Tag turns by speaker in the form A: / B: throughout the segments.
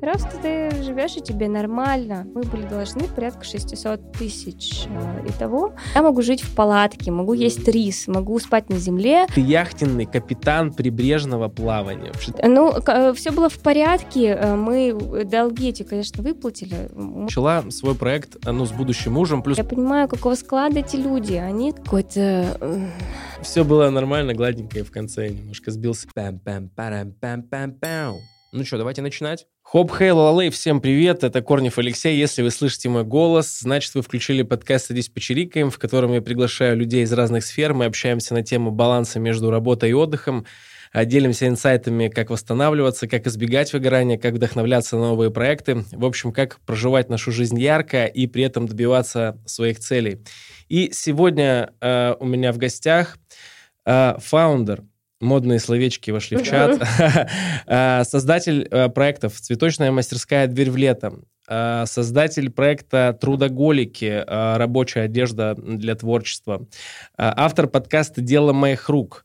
A: Просто ты живешь, и тебе нормально. Мы были должны порядка 600 тысяч э, и того. Я могу жить в палатке, могу есть рис, могу спать на земле.
B: Ты яхтенный капитан прибрежного плавания.
A: Ну, э, все было в порядке. Э, мы долги эти, конечно, выплатили.
B: Начала свой проект, ну, с будущим мужем. Плюс...
A: Я понимаю, какого склада эти люди. Они какой-то...
B: Все было нормально, гладненько, и в конце немножко сбился. Пам-пам-парам-пам-пам-пам. Ну что, давайте начинать. Хоп, хей, лалей, всем привет, это Корнев Алексей. Если вы слышите мой голос, значит, вы включили подкаст «Садись почирикаем», в котором я приглашаю людей из разных сфер. Мы общаемся на тему баланса между работой и отдыхом, а, делимся инсайтами, как восстанавливаться, как избегать выгорания, как вдохновляться на новые проекты. В общем, как проживать нашу жизнь ярко и при этом добиваться своих целей. И сегодня э, у меня в гостях э, фаундер модные словечки вошли в чат. А, создатель э, проектов «Цветочная мастерская. Дверь в лето». А, создатель проекта «Трудоголики. А, рабочая одежда для творчества». Автор подкаста «Дело моих рук».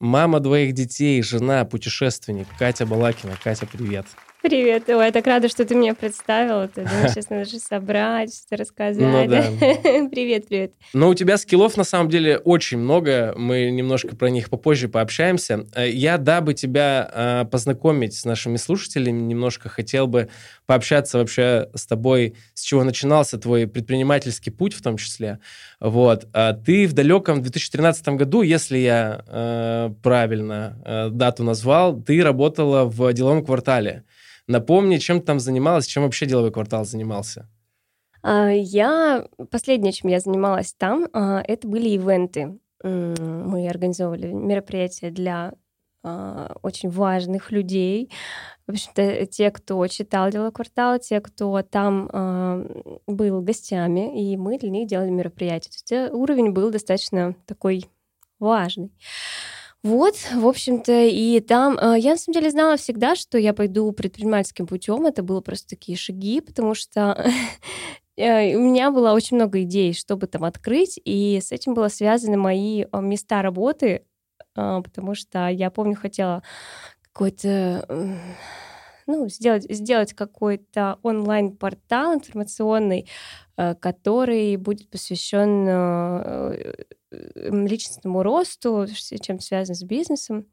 B: Мама двоих детей, жена, путешественник Катя Балакина. Катя, привет.
A: Привет. Ой, я так рада, что ты меня представила. Ты думаешь, сейчас надо же собрать, что рассказать. Ну, да. привет, привет.
B: Но у тебя скиллов, на самом деле, очень много. Мы немножко про них попозже пообщаемся. Э, я, дабы тебя э, познакомить с нашими слушателями, немножко хотел бы пообщаться вообще с тобой, с чего начинался твой предпринимательский путь в том числе. Вот. А ты в далеком 2013 году, если я э, правильно э, дату назвал, ты работала в деловом квартале. Напомни, чем ты там занималась, чем вообще деловой квартал занимался?
A: А, я... Последнее, чем я занималась там, а, это были ивенты. Мы организовывали мероприятия для а, очень важных людей. В общем-то, те, кто читал «Дело квартала», те, кто там был гостями, и мы для них делали мероприятия. То есть э, уровень был достаточно такой важный. Вот, в общем-то, и там э, я на самом деле знала всегда, что я пойду предпринимательским путем. Это было просто такие шаги, потому что э, у меня было очень много идей, чтобы там открыть, и с этим было связаны мои э, места работы, потому что я помню, хотела какой-то ну, сделать, сделать какой-то онлайн-портал информационный, который будет посвящен личностному росту, чем связано с бизнесом.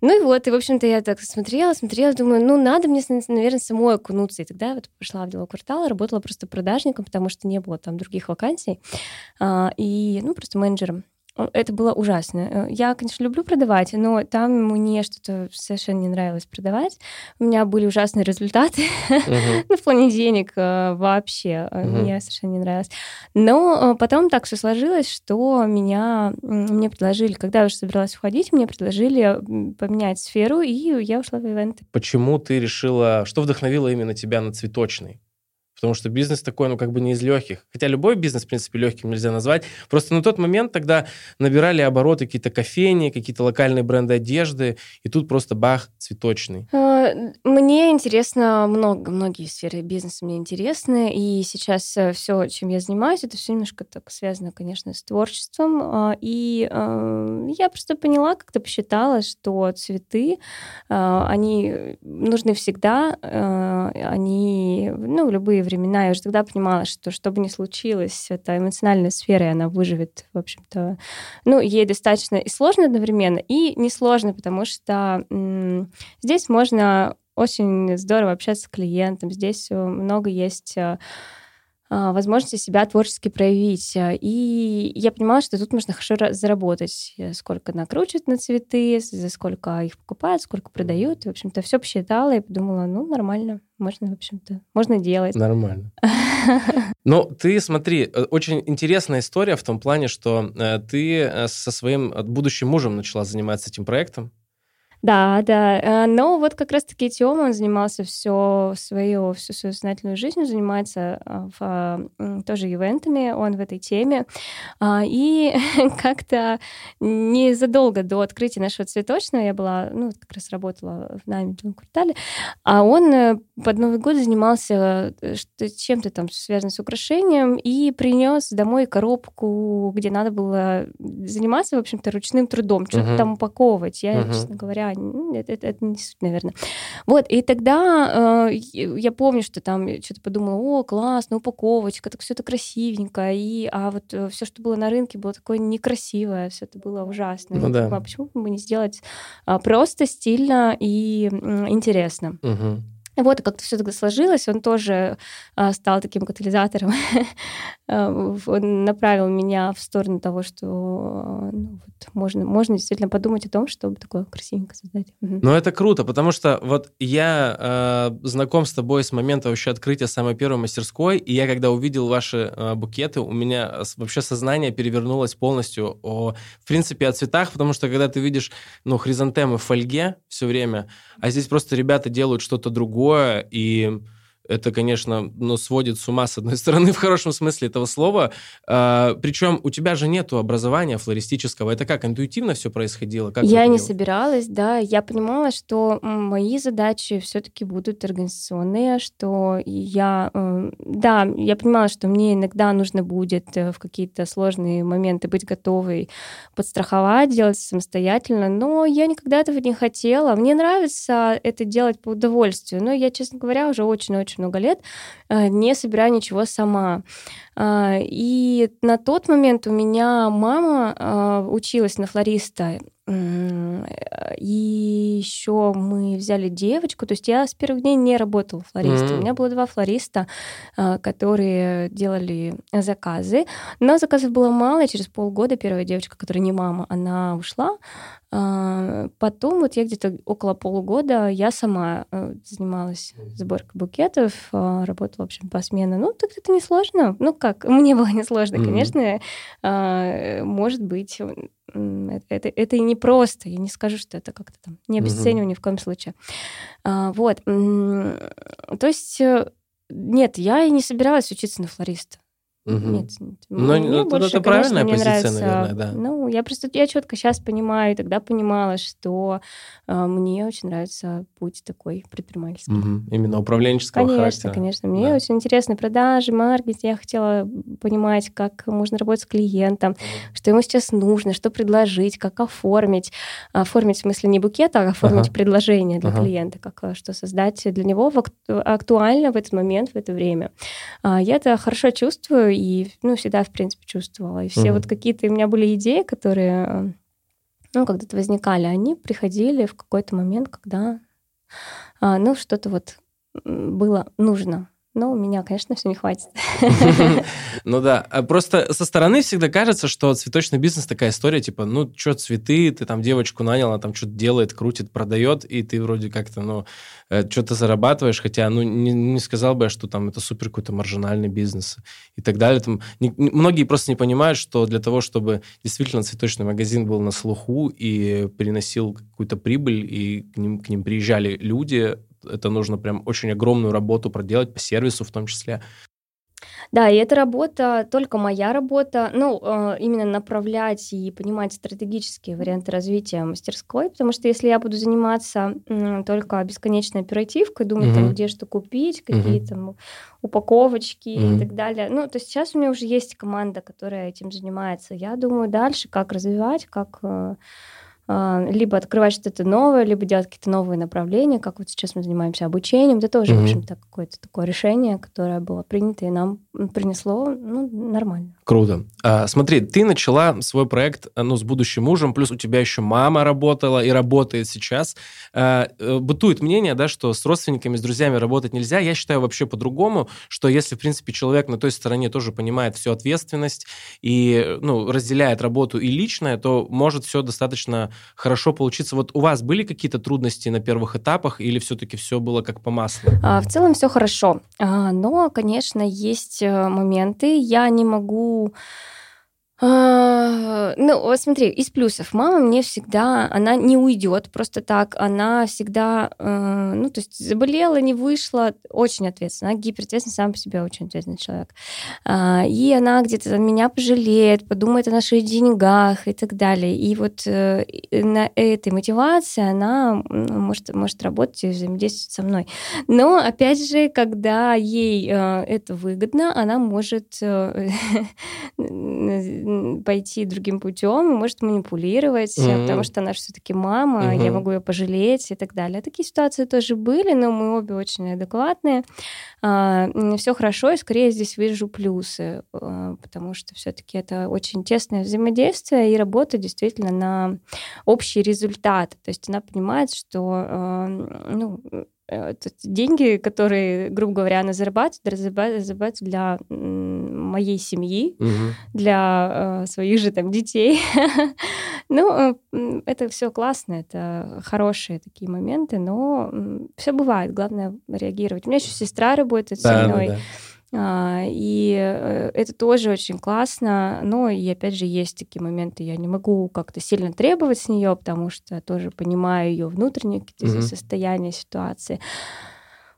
A: Ну и вот, и, в общем-то, я так смотрела, смотрела, думаю, ну, надо мне, наверное, самой окунуться. И тогда я вот пошла в дело квартала, работала просто продажником, потому что не было там других вакансий. А, и, ну, просто менеджером это было ужасно. Э, я, конечно, люблю продавать, но там мне что-то совершенно не нравилось продавать. У меня были ужасные результаты uh-huh. ну, в плане денег э, вообще. Uh-huh. Мне совершенно не нравилось. Но потом так все сложилось, что меня мне предложили, когда я уже собиралась уходить, мне предложили поменять сферу, и я ушла в ивенты.
B: Почему ты решила, что вдохновило именно тебя на цветочный? Потому что бизнес такой, ну, как бы не из легких. Хотя любой бизнес, в принципе, легким нельзя назвать. Просто на тот момент тогда набирали обороты какие-то кофейни, какие-то локальные бренды одежды, и тут просто бах, цветочный. А,
A: мне интересно много, многие сферы бизнеса мне интересны, и сейчас э, все, чем я занимаюсь, это все немножко так связано, конечно, с творчеством, а, и а, я просто поняла, как-то посчитала, что цветы, они нужны всегда, они, ну, в любые времена. Я уже тогда понимала, что что бы ни случилось, это эмоциональная сфера, и она выживет, в общем-то. Ну, ей достаточно и сложно одновременно, и несложно, потому что здесь можно очень здорово общаться с клиентом, здесь много есть э, возможности себя творчески проявить. И я понимала, что тут можно хорошо заработать. Э, сколько накручивают на цветы, за сколько их покупают, сколько продают. В общем-то, все посчитала и подумала, ну, нормально, можно, в общем-то, можно делать.
B: Нормально. Ну, ты смотри, э, очень интересная история в том плане, что э, ты со своим будущим мужем начала заниматься этим проектом.
A: Да, да. Э, но вот как раз-таки Тёма, он занимался все свою, всю свою сознательную жизнь, занимается а, в, тоже ивентами, он в этой теме. А, и как-то незадолго до открытия нашего цветочного я была, ну, как раз работала в наймитовом квартале, а он э, под Новый год занимался э, чем-то там связанным с украшением и принес домой коробку, где надо было заниматься, в общем-то, ручным трудом, что-то uh-huh. там упаковывать. Я, uh-huh. честно говоря, да, это, это, это не суть, наверное. Вот, и тогда э, я помню, что там что-то подумала, о, классно, упаковочка, так все это красивенько, и, а вот э, все, что было на рынке, было такое некрасивое, все это было ужасно.
B: Ну, да.
A: а почему бы не сделать а, просто, стильно и интересно?
B: Угу.
A: Вот, как-то все тогда сложилось, он тоже а, стал таким катализатором, а, он направил меня в сторону того, что ну, вот, можно, можно действительно подумать о том, чтобы такое красивенько создать.
B: Ну, это круто, потому что вот я э, знаком с тобой с момента вообще открытия самой первой мастерской, и я когда увидел ваши э, букеты, у меня вообще сознание перевернулось полностью о, в принципе, о цветах, потому что когда ты видишь, ну, хризантемы в фольге все время, а здесь просто ребята делают что-то другое, другое, и это, конечно, ну, сводит с ума, с одной стороны, в хорошем смысле этого слова. А, причем у тебя же нет образования флористического. Это как, интуитивно все происходило? Как
A: я не собиралась, да. Я понимала, что мои задачи все-таки будут организационные, что я... Э, да, я понимала, что мне иногда нужно будет э, в какие-то сложные моменты быть готовой подстраховать, делать самостоятельно, но я никогда этого не хотела. Мне нравится это делать по удовольствию, но я, честно говоря, уже очень-очень много лет, э, не собираю ничего сама. А, и на тот момент у меня мама а, училась на флориста, и еще мы взяли девочку, то есть я с первых дней не работала флористом. Mm-hmm. У меня было два флориста, а, которые делали заказы, но заказов было мало, и через полгода первая девочка, которая не мама, она ушла. Потом вот я где-то около полугода я сама э, занималась сборкой букетов, работала, в общем, по смене. Ну, так это несложно. Ну, как, мне было несложно, mm-hmm. конечно. А, может быть, это, это и не просто. Я не скажу, что это как-то там не обесцениваю mm-hmm. ни в коем случае. А, вот. То есть, э, нет, я и не собиралась учиться на флориста.
B: Угу. Нет, нет. Но мне ну, больше, это правильная конечно, позиция, нравится, наверное, да.
A: Ну, я просто я четко сейчас понимаю, тогда понимала, что э, мне очень нравится путь такой предпринимательский.
B: Угу. Именно управленческого
A: конечно,
B: характера.
A: Конечно. Мне да. очень интересны продажи, маркетинг. Я хотела понимать, как можно работать с клиентом, угу. что ему сейчас нужно, что предложить, как оформить. Оформить в смысле не букет, а оформить ага. предложение для ага. клиента, как э, что создать для него актуально в этот момент, в это время. А, я это хорошо чувствую, и, ну, всегда, в принципе, чувствовала. И все mm вот какие-то у меня были идеи, которые, ну, когда-то возникали, они приходили в какой-то момент, когда, а, ну, что-то вот было нужно но у меня, конечно, все не хватит.
B: Ну да, а просто со стороны всегда кажется, что цветочный бизнес такая история, типа, ну, что цветы, ты там девочку нанял, она там что-то делает, крутит, продает, и ты вроде как-то, ну, э, что-то зарабатываешь, хотя, ну, не, не сказал бы я, что там это супер какой-то маржинальный бизнес и так далее. Там, не, многие просто не понимают, что для того, чтобы действительно цветочный магазин был на слуху и приносил какую-то прибыль, и к ним, к ним приезжали люди, это нужно прям очень огромную работу проделать по сервису в том числе.
A: Да, и эта работа только моя работа, ну, э, именно направлять и понимать стратегические варианты развития мастерской, потому что если я буду заниматься только бесконечной оперативкой, думать угу. там, где что купить, какие угу. там упаковочки угу. и так далее, ну, то сейчас у меня уже есть команда, которая этим занимается. Я думаю дальше, как развивать, как э, либо открывать что-то новое, либо делать какие-то новые направления, как вот сейчас мы занимаемся обучением. Это тоже, mm-hmm. в общем-то, какое-то такое решение, которое было принято и нам принесло ну, нормально.
B: Круто. А, смотри, ты начала свой проект ну, с будущим мужем, плюс у тебя еще мама работала и работает сейчас. А, э, бытует мнение, да, что с родственниками, с друзьями работать нельзя. Я считаю вообще по-другому, что если, в принципе, человек на той стороне тоже понимает всю ответственность и ну, разделяет работу и личное, то может все достаточно хорошо получиться. Вот у вас были какие-то трудности на первых этапах или все-таки все было как по маслу?
A: А, в целом все хорошо. А, но, конечно, есть э, моменты. Я не могу а, ну, вот смотри, из плюсов. Мама мне всегда, она не уйдет просто так, она всегда, э, ну, то есть заболела, не вышла, очень ответственна, она гиперответственна, сам по себе очень ответственный человек. А, и она где-то меня пожалеет, подумает о наших деньгах и так далее. И вот э, на этой мотивации она может, может работать и взаимодействовать со мной. Но, опять же, когда ей э, это выгодно, она может пойти пойти другим путем, может манипулировать, mm-hmm. потому что она все-таки мама, mm-hmm. я могу ее пожалеть и так далее. Такие ситуации тоже были, но мы обе очень адекватные. А, все хорошо, и скорее здесь вижу плюсы, а, потому что все-таки это очень тесное взаимодействие и работа действительно на общий результат. То есть она понимает, что а, ну, Э, деньги, которые, грубо говоря, она зарабатывает, зарабатывает для моей семьи, угу. для э, своих же там детей. ну, э, это все классно, это хорошие такие моменты, но все бывает, главное реагировать. У меня еще сестра работает да, со мной. Да, да. А, и э, это тоже очень классно. Но и опять же есть такие моменты, я не могу как-то сильно требовать с нее, потому что тоже понимаю ее внутреннее какие-то mm-hmm. состояния, ситуации.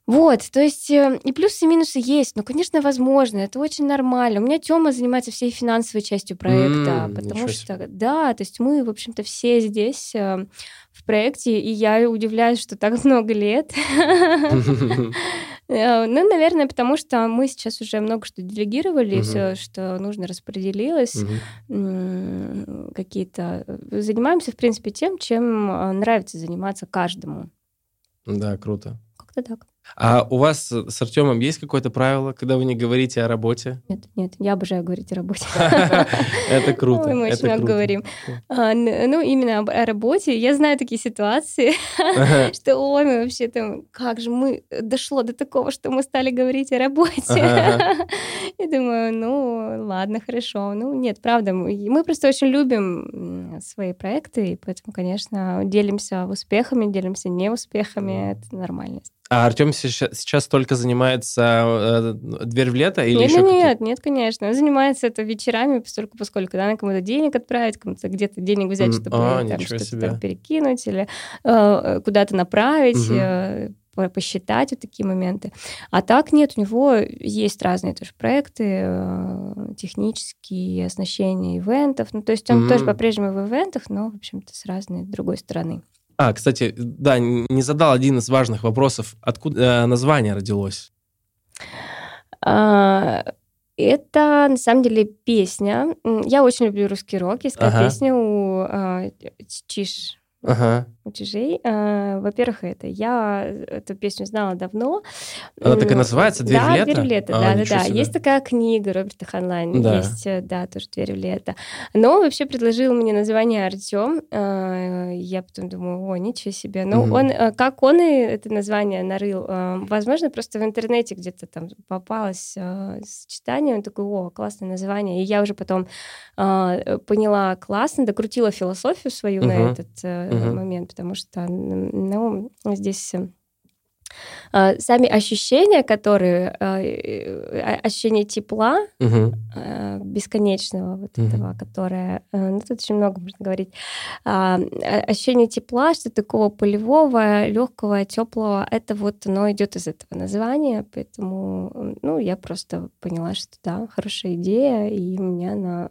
A: Вот, то есть э, и плюсы и минусы есть, но, конечно, возможно, это очень нормально. У меня Тёма занимается всей финансовой частью проекта, mm, потому что, да, то есть мы, в общем-то, все здесь э, в проекте, и я удивляюсь, что так много лет. Э, ну, наверное, потому что мы сейчас уже много что делегировали, все, что нужно, распределилось. Какие-то... Занимаемся, в принципе, тем, чем нравится заниматься каждому.
B: Да, круто.
A: Как-то так.
B: А у вас с Артемом есть какое-то правило, когда вы не говорите о работе?
A: Нет, нет, я обожаю говорить о работе.
B: Это круто.
A: Мы очень много говорим. А, ну, именно о работе. Я знаю такие ситуации, что, ой, мы вообще там, как же мы, дошло до такого, что мы стали говорить о работе. Я думаю, ну, ладно, хорошо. Ну, нет, правда, мы просто очень любим свои проекты, и поэтому, конечно, делимся успехами, делимся неуспехами, это нормальность.
B: А Артем сейчас, только занимается э, дверь в лето или
A: нет,
B: еще
A: нет, нет, конечно. Он занимается это вечерами, поскольку, поскольку надо кому-то денег отправить, кому-то где-то денег взять, чтобы а, там, что-то там перекинуть или э, куда-то направить. Угу. Э, посчитать вот такие моменты. А так нет, у него есть разные тоже проекты, э, технические, оснащения ивентов. Ну, то есть он mm тоже по-прежнему в ивентах, но, в общем-то, с разной другой стороны.
B: А, кстати, да, не задал один из важных вопросов. Откуда э, название родилось?
A: А, это, на самом деле, песня. Я очень люблю русский рок. Есть такая ага. песня у а, Чиш ага. Утяжей. А, во-первых, это я эту песню знала давно.
B: Она так и называется «Дверь
A: да,
B: в лето»?
A: «Дверь в лето», а, да, да, да. Есть такая книга Роберта Ханлайн, да. есть, э, да, тоже «Дверь в лето». Но вообще предложил мне название Артем. Я потом думаю, о, ничего себе. Ну, угу. он, э, как он и это название нарыл, э, возможно, просто в интернете где-то там попалось сочетание, он такой, о, классное название. И я уже потом поняла классно, докрутила философию свою угу. на этот угу. момент, потому что ну, здесь э, сами ощущения, которые э, ощущение тепла угу. бесконечного вот угу. этого, которое, ну тут очень много можно говорить, а, ощущение тепла, что такого полевого, легкого, теплого, это вот оно идет из этого названия, поэтому ну я просто поняла, что да, хорошая идея, и мне она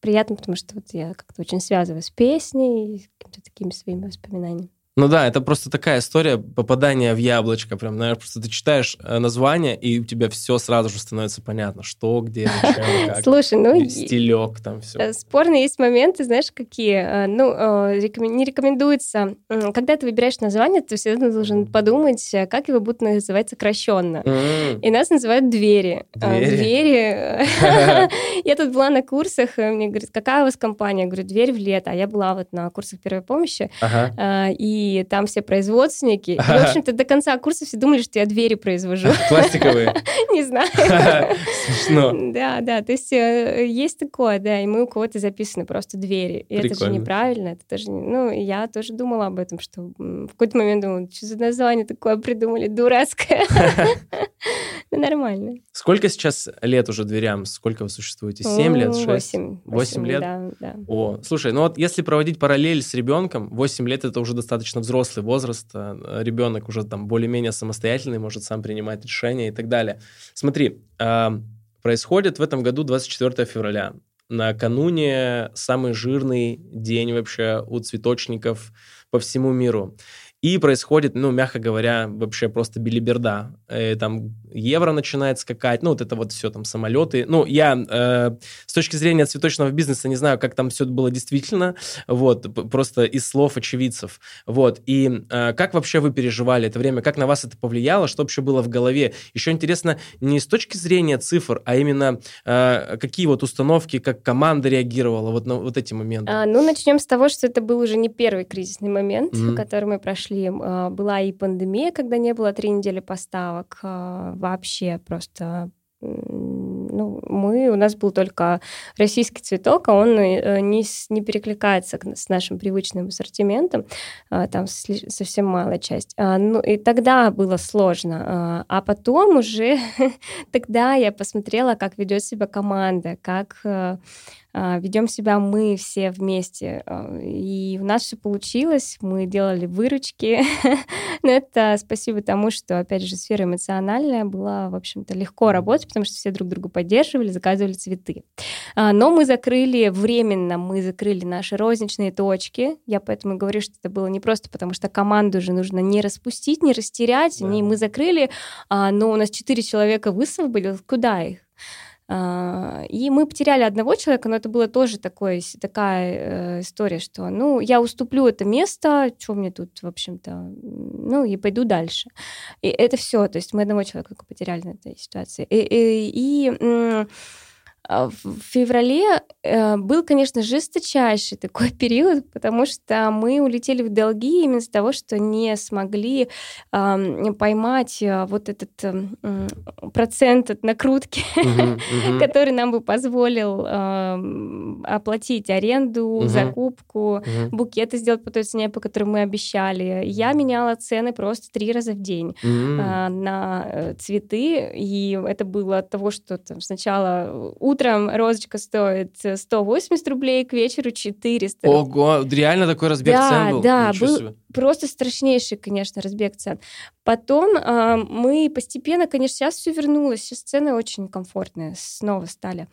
A: приятно, потому что вот я как-то очень связываю с песней, с какими-то такими своими воспоминаниями.
B: Ну да, это просто такая история попадания в яблочко. Прям, знаешь, просто ты читаешь э, название, и у тебя все сразу же становится понятно, что, где, зачем, как.
A: Слушай, ну...
B: Стилек там все. Э,
A: спорные есть моменты, знаешь, какие? Э, ну, не рекомендуется... Когда ты выбираешь название, ты всегда должен подумать, как его будут называть сокращенно. И нас называют двери. Двери. Я тут была на курсах, мне говорят, какая у вас компания? Я говорю, дверь в лето. А я была вот на курсах первой помощи. И и там все производственники. И, в общем-то, до конца курса все думали, что я двери произвожу.
B: Пластиковые?
A: Не знаю.
B: Смешно.
A: Да, да, то есть э, есть такое, да, и мы у кого-то записаны просто двери. И это же неправильно, это тоже... Ну, я тоже думала об этом, что в какой-то момент думала, что за название такое придумали, дурацкое. Ну, нормально.
B: Сколько сейчас лет уже дверям? Сколько вы существуете? Семь лет? Шесть?
A: Восемь.
B: Восемь лет?
A: Да, да.
B: О, слушай, ну вот если проводить параллель с ребенком, восемь лет это уже достаточно взрослый возраст, э, ребенок уже там более-менее самостоятельный, может сам принимать решения и так далее. Смотри, а, происходит в этом году 24 февраля. Накануне самый жирный день вообще у цветочников по всему миру. И происходит, ну, мягко говоря, вообще просто билиберда. И э, там евро начинает скакать, ну, вот это вот все там самолеты. Ну, я э, с точки зрения цветочного бизнеса не знаю, как там все было действительно, вот, просто из слов очевидцев, вот. И э, как вообще вы переживали это время, как на вас это повлияло, что вообще было в голове? Еще интересно не с точки зрения цифр, а именно э, какие вот установки, как команда реагировала вот на вот эти моменты.
A: А, ну, начнем с того, что это был уже не первый кризисный момент, mm-hmm. который мы прошли. А, была и пандемия, когда не было три недели поставок, а, вообще просто ну, мы, у нас был только российский цветок, а он э, не, не перекликается с нашим привычным ассортиментом, а, там совсем малая часть. А, ну, и тогда было сложно. А потом уже, тогда я посмотрела, как ведет себя команда, как э, а, ведем себя мы все вместе. А, и у нас все получилось, мы делали выручки. Но это спасибо тому, что, опять же, сфера эмоциональная была, в общем-то, легко работать, потому что все друг друга поддерживали, заказывали цветы. А, но мы закрыли временно, мы закрыли наши розничные точки. Я поэтому говорю, что это было не просто потому, что команду уже нужно не распустить, не растерять. Да. Мы закрыли, но у нас четыре человека высвободилось. Куда их? А, и мы потеряли одного человека, но это была тоже такой, такая э, история, что, ну, я уступлю это место, что мне тут, в общем-то, ну, и пойду дальше. И это все, то есть мы одного человека потеряли на этой ситуации. И, и, и в феврале э, был, конечно, жесточайший такой период, потому что мы улетели в долги именно из-за того, что не смогли поймать э, вот этот эм, процент от накрутки, который нам бы позволил оплатить аренду, закупку, букеты сделать по той цене, по которой мы обещали. Я меняла цены просто три раза в день а, на э, цветы, и это было от того, что там сначала утром розочка стоит 180 рублей, к вечеру 400.
B: Ого, реально такой разбег
A: да,
B: цен был?
A: Да, был себе. Просто страшнейший, конечно, разбег цен. Потом э, мы постепенно, конечно, сейчас все вернулось, сейчас цены очень комфортные снова стали.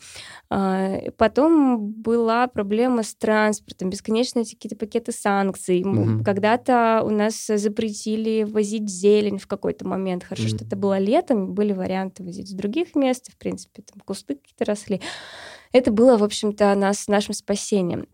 A: Э, потом была проблема с транспортом, бесконечные какие-то пакеты санкций. Угу. Когда-то у нас запретили возить зелень в какой-то момент. Хорошо, угу. что это было летом, были варианты возить с других мест, в принципе, там кусты какие-то росли это было, в общем-то, нас, нашим спасением.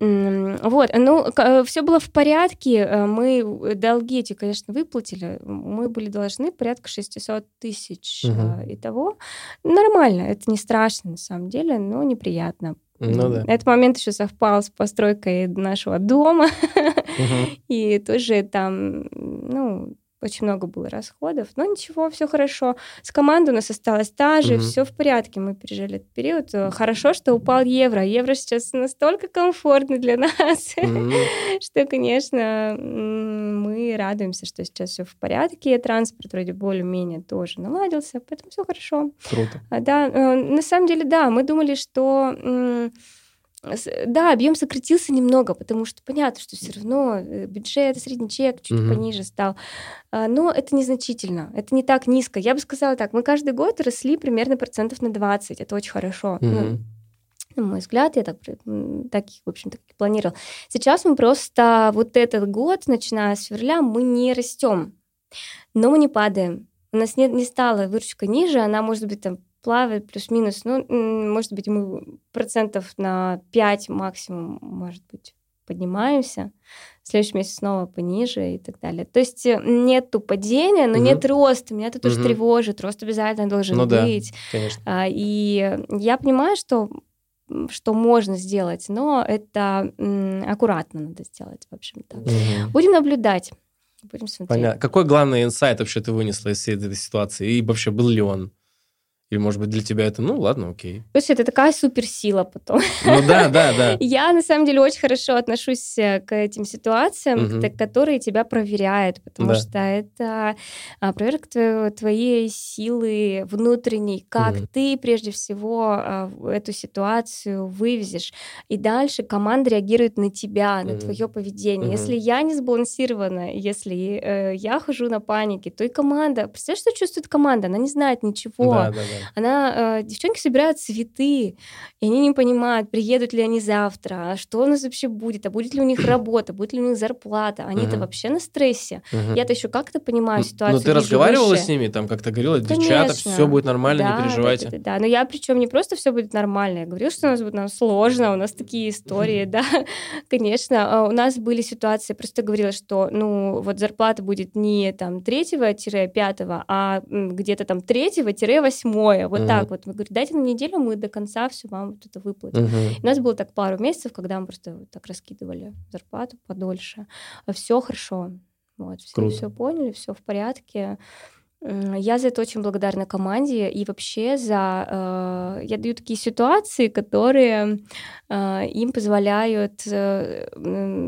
A: Вот, ну, э, все было в порядке, э, мы долги эти, конечно, выплатили, мы были должны порядка 600 тысяч угу. Итого. Нормально, это не страшно на самом деле, но неприятно.
B: Ну, да.
A: Этот момент еще совпал с постройкой нашего дома. Угу. И тоже там, ну, очень много было расходов, но ничего, все хорошо. С командой у нас осталась та же, угу. все в порядке, мы пережили этот период. Э, хорошо, что упал евро. Евро сейчас настолько комфортный для нас, угу. что, конечно, мы радуемся, что сейчас все в порядке. Транспорт вроде более-менее тоже наладился, поэтому все хорошо.
B: Круто.
A: А, да, э, на самом деле, да, мы думали, что да, объем сократился немного, потому что понятно, что все равно э, бюджет, средний чек чуть угу. пониже стал. А, но это незначительно, это не так низко. Я бы сказала так, мы каждый год росли примерно процентов на 20, это очень хорошо. Угу. Ну, на мой взгляд, я так, так в общем-то, планировал. Сейчас мы просто вот этот год, начиная с февраля, мы не растем, но мы не падаем. У нас не, не стала выручка ниже, она может быть там плавает плюс-минус, ну, может быть, мы процентов на 5 максимум, может быть, поднимаемся, в следующем месяце снова пониже и так далее. То есть э, нету падения, но угу. нет роста. Меня это тоже угу. тревожит. Рост обязательно должен ну, быть. Да,
B: конечно.
A: И я понимаю, что что можно сделать, но это аккуратно надо сделать, в общем-то. Угу. Будем наблюдать. Будем смотреть.
B: Понятно. Какой главный инсайт вообще ты вынесла из всей этой ситуации? И вообще был ли он? Или, может быть, для тебя это, ну, ладно, окей.
A: Слушай, это такая суперсила потом.
B: Ну да, да, да.
A: Я, на самом деле, очень хорошо отношусь э, к этим ситуациям, угу. которые тебя проверяют, потому да. что это а, проверка твоей силы внутренней, как угу. ты, прежде всего, а, эту ситуацию вывезешь. И дальше команда реагирует на тебя, на угу. твое поведение. Угу. Если я не сбалансирована, если э, я хожу на панике, то и команда... Представляешь, что чувствует команда? Она не знает ничего.
B: Да, да, да.
A: Она, э, девчонки собирают цветы, и они не понимают, приедут ли они завтра, а что у нас вообще будет, а будет ли у них работа, будет ли у них зарплата. Они-то вообще на стрессе. Я-то еще как-то понимаю ситуацию.
B: Но ты разговаривала выше. с ними, там как-то говорила, девчата, все будет нормально, да, не переживайте.
A: Да, да, да, но я причем не просто все будет нормально, я говорю, что у нас будет нам сложно, у нас такие истории, да, конечно. А у нас были ситуации, просто говорила, что, ну, вот зарплата будет не там 3-5, а где-то там 3-8, вот так вот. Мы говорим, дайте на неделю, мы до конца все вам вот это выплатим. У нас было так пару месяцев, когда мы просто вот так раскидывали зарплату подольше. Все хорошо. Вот, все, все поняли, все в порядке. Я за это очень благодарна команде и вообще за... Э, я даю такие ситуации, которые э, им позволяют э,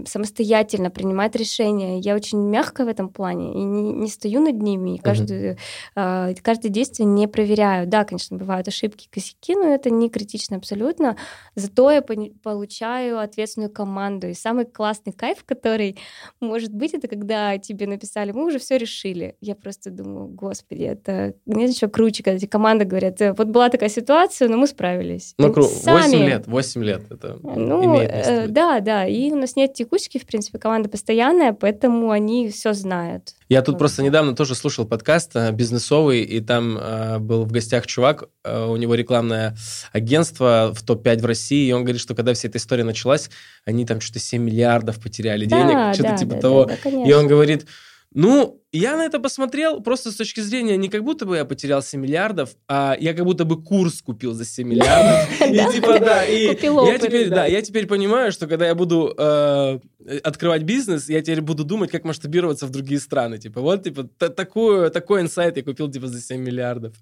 A: самостоятельно принимать решения. Я очень мягко в этом плане и не, не стою над ними, и каждую, uh-huh. каждое действие не проверяю. Да, конечно, бывают ошибки, косяки, но это не критично абсолютно. Зато я получаю ответственную команду. И самый классный кайф, который может быть, это когда тебе написали, мы уже все решили. Я просто думаю, господи, это нет ничего круче, когда эти команды говорят, «Э, вот была такая ситуация, но мы справились.
B: Ну, кру... 8 лет, 8 лет это
A: ну, имеет э, Да, да, и у нас нет текучки, в принципе, команда постоянная, поэтому они все знают.
B: Я тут вот. просто недавно тоже слушал подкаст э, бизнесовый, и там э, был в гостях чувак, э, у него рекламное агентство в топ-5 в России, и он говорит, что когда вся эта история началась, они там что-то 7 миллиардов потеряли да, денег, что-то да, типа да, того. Да, да, и он говорит, ну, я на это посмотрел просто с точки зрения не как будто бы я потерял 7 миллиардов, а я как будто бы курс купил за 7 миллиардов. И типа, да, и я теперь, да, я теперь понимаю, что когда я буду э, открывать бизнес, я теперь буду думать, как масштабироваться в другие страны. Типа, вот, типа, такой, такой инсайт я купил, типа, за 7 миллиардов.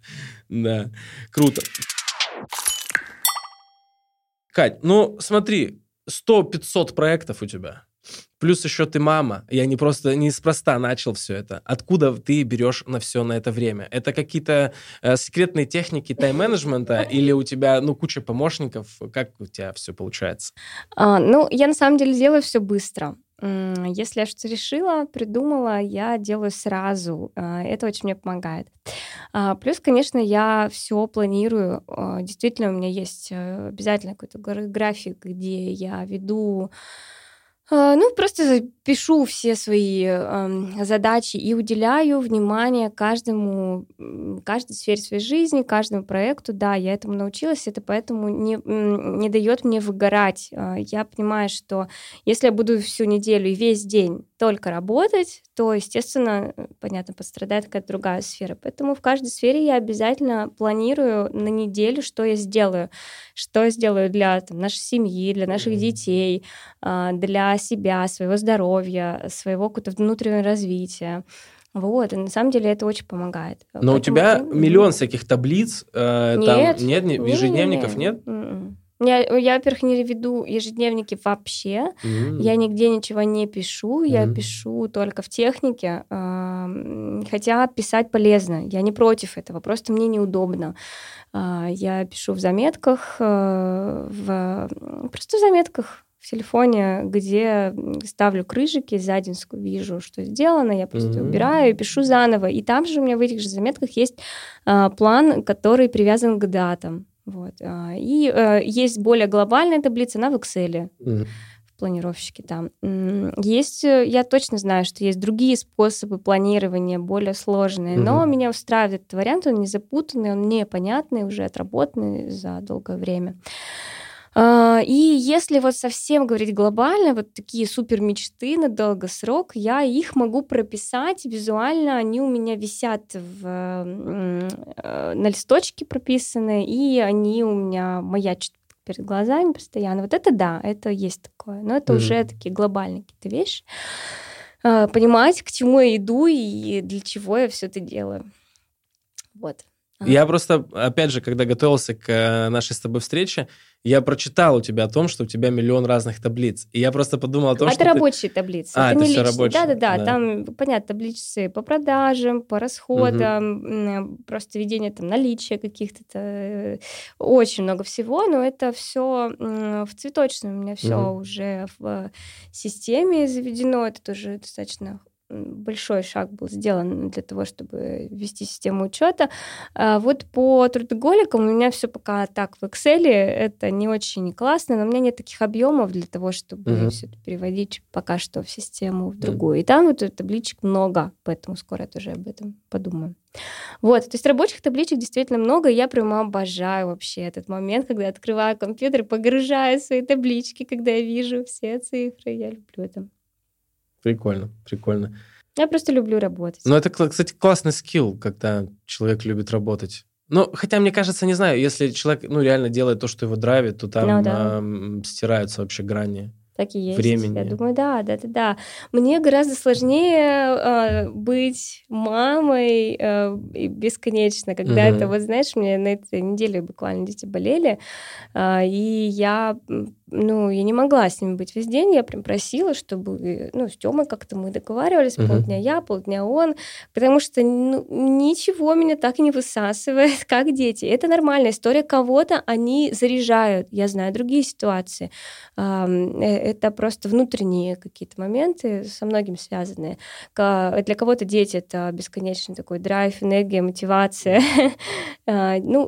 B: Да, круто. Кать, ну смотри, 100-500 проектов у тебя. Плюс еще ты мама. Я не просто неспроста начал все это. Откуда ты берешь на все на это время? Это какие-то э, секретные техники тайм-менеджмента или у тебя ну куча помощников? Как у тебя все получается?
A: А, ну, я на самом деле делаю все быстро. Если я что-то решила, придумала, я делаю сразу. А, это очень мне помогает. А, плюс, конечно, я все планирую. А, действительно, у меня есть э, обязательно какой-то график, где я веду ну, просто пишу все свои э, задачи и уделяю внимание каждому, каждой сфере своей жизни, каждому проекту. Да, я этому научилась, это поэтому не, не дает мне выгорать. А, я понимаю, что если я буду всю неделю и весь день только работать, то, естественно, понятно, пострадает какая-то другая сфера. Поэтому в каждой сфере я обязательно планирую на неделю, что я сделаю. Что сделаю для там, нашей семьи, для наших детей, а, для себя, своего здоровья, своего какого-то внутреннего развития. Вот, и на самом деле это очень помогает.
B: Но Поэтому... у тебя миллион всяких таблиц, э, нет, там нет, нет ежедневников нет? нет?
A: М-м. Я, я, во-первых, не веду ежедневники вообще. Mm-hmm. Я нигде ничего не пишу. Mm-hmm. Я пишу только в технике. Хотя писать полезно. Я не против этого. Просто мне неудобно. А, я пишу в заметках, э, в... просто в заметках в телефоне, где ставлю крыжики, за день вижу, что сделано, я просто mm-hmm. убираю и пишу заново. И там же у меня в этих же заметках есть а, план, который привязан к датам. Вот. А, и э, есть более глобальная таблица, она в Excel. Mm-hmm планировщики там. Есть, э, я точно знаю, что есть другие способы планирования, более сложные, mm-hmm. но меня устраивает этот вариант, он не запутанный, он непонятный, уже отработанный за долгое время. А, и если вот совсем говорить глобально, вот такие супер мечты на долгосрок, я их могу прописать визуально, они у меня висят в, э, на листочке прописаны, и они у меня маячат перед глазами постоянно. Вот это да, это есть такое, но это mm-hmm. уже такие глобальные какие-то вещи. А, понимать, к чему я иду и для чего я все это делаю. Вот.
B: Я просто, опять же, когда готовился к э, нашей с тобой встрече, я прочитал у тебя о том, что у тебя миллион разных таблиц. И я просто подумал о том,
A: а
B: что...
A: Это рабочие ты... таблицы.
B: А,
A: это,
B: это не все рабочие.
A: Да-да-да, да. там, понятно, таблицы по продажам, по расходам, угу. просто ведение там наличия каких-то... Э, очень много всего, но это все в цветочном у меня все угу. уже в системе заведено. Это тоже достаточно большой шаг был сделан для того, чтобы ввести систему учета. А вот по трудоголикам у меня все пока так в Excel, это не очень классно, но у меня нет таких объемов для того, чтобы uh-huh. все это переводить пока что в систему в другую. Uh-huh. И там вот табличек много, поэтому скоро я тоже об этом подумаю. Вот, то есть рабочих табличек действительно много, и я прямо обожаю вообще этот момент, когда я открываю компьютер, погружаю свои таблички, когда я вижу все цифры, я люблю это.
B: Прикольно, прикольно.
A: Я просто люблю работать.
B: Ну, это, кстати, классный скилл, когда человек любит работать. Ну, хотя, мне кажется, не знаю, если человек, ну, реально делает то, что его драйвит, то там ну, да. э, стираются вообще грани
A: так и есть. Времени. Я думаю, да, да, да, да. Мне гораздо сложнее э, быть мамой э, бесконечно, когда угу. это, вот знаешь, мне на этой неделе буквально дети болели, э, и я ну, я не могла с ними быть весь день, я прям просила, чтобы, ну, с Тёмой как-то мы договаривались, uh-huh. полдня я, полдня он, потому что ну, ничего меня так не высасывает, как дети. Это нормальная история, кого-то они заряжают, я знаю другие ситуации. Э, это просто внутренние какие-то моменты, со многим связанные. Для кого-то дети — это бесконечный такой драйв, энергия, мотивация. А, ну,